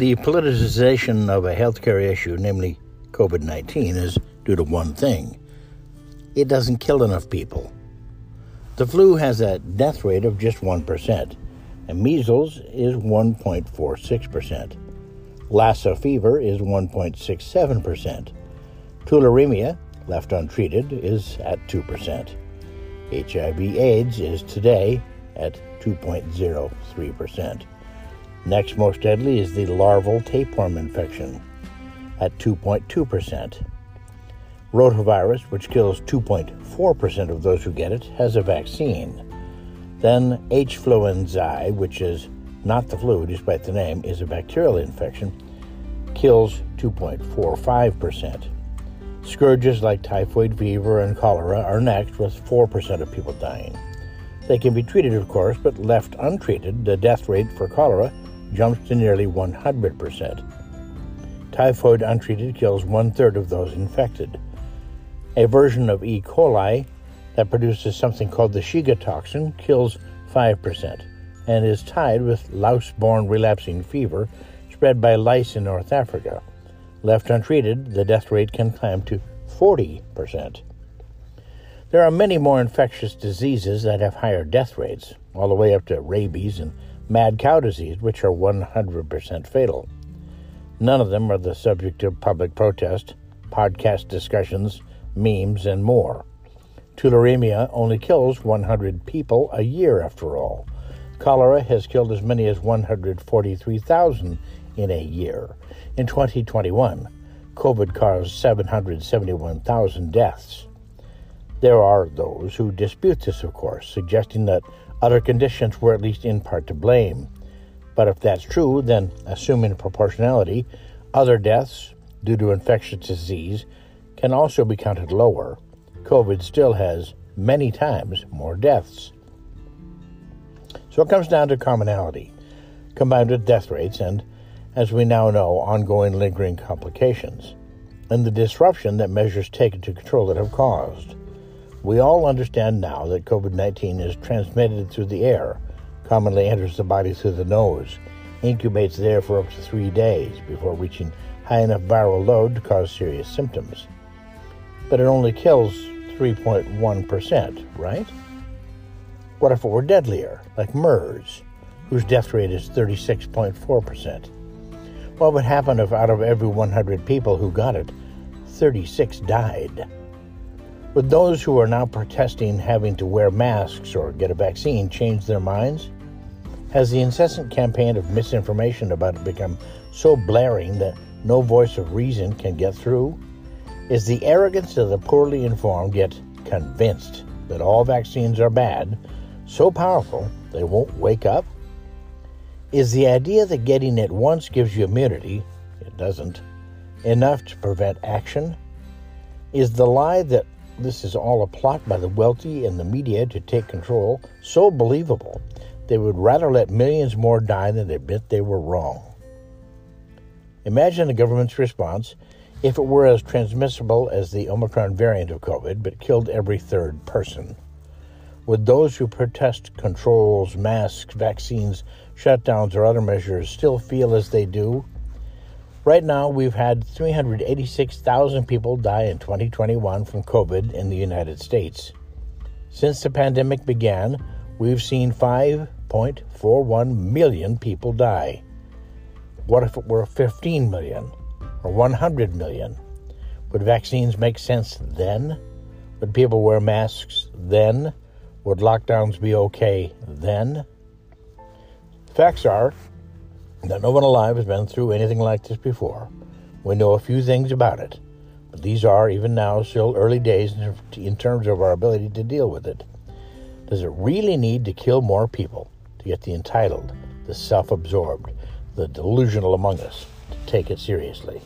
The politicization of a healthcare issue, namely COVID 19, is due to one thing it doesn't kill enough people. The flu has a death rate of just 1%, and measles is 1.46%. Lassa fever is 1.67%. Tularemia, left untreated, is at 2%. HIV AIDS is today at 2.03%. Next most deadly is the larval tapeworm infection at 2.2%. Rotavirus, which kills 2.4% of those who get it, has a vaccine. Then H. influenzae, which is not the flu despite the name, is a bacterial infection, kills 2.45%. Scourges like typhoid fever and cholera are next, with 4% of people dying. They can be treated, of course, but left untreated, the death rate for cholera jumps to nearly 100%. Typhoid untreated kills one third of those infected. A version of E. coli that produces something called the Shiga toxin kills 5% and is tied with louse borne relapsing fever spread by lice in North Africa. Left untreated, the death rate can climb to 40%. There are many more infectious diseases that have higher death rates, all the way up to rabies and mad cow disease, which are 100% fatal. None of them are the subject of public protest, podcast discussions, memes, and more. Tularemia only kills 100 people a year, after all. Cholera has killed as many as 143,000 in a year. In 2021, COVID caused 771,000 deaths. There are those who dispute this, of course, suggesting that other conditions were at least in part to blame. But if that's true, then assuming proportionality, other deaths due to infectious disease can also be counted lower. COVID still has many times more deaths. So it comes down to commonality, combined with death rates and, as we now know, ongoing lingering complications, and the disruption that measures taken to control it have caused. We all understand now that COVID 19 is transmitted through the air, commonly enters the body through the nose, incubates there for up to three days before reaching high enough viral load to cause serious symptoms. But it only kills 3.1%, right? What if it were deadlier, like MERS, whose death rate is 36.4%? What would happen if out of every 100 people who got it, 36 died? Would those who are now protesting having to wear masks or get a vaccine change their minds? Has the incessant campaign of misinformation about it become so blaring that no voice of reason can get through? Is the arrogance of the poorly informed yet convinced that all vaccines are bad so powerful they won't wake up? Is the idea that getting it once gives you immunity, it doesn't, enough to prevent action? Is the lie that this is all a plot by the wealthy and the media to take control so believable they would rather let millions more die than admit they were wrong. Imagine the government's response if it were as transmissible as the Omicron variant of COVID, but killed every third person. Would those who protest controls, masks, vaccines, shutdowns, or other measures still feel as they do? Right now, we've had 386,000 people die in 2021 from COVID in the United States. Since the pandemic began, we've seen 5.41 million people die. What if it were 15 million or 100 million? Would vaccines make sense then? Would people wear masks then? Would lockdowns be okay then? Facts are that no one alive has been through anything like this before. We know a few things about it, but these are, even now, still early days in terms of our ability to deal with it. Does it really need to kill more people to get the entitled, the self absorbed, the delusional among us to take it seriously?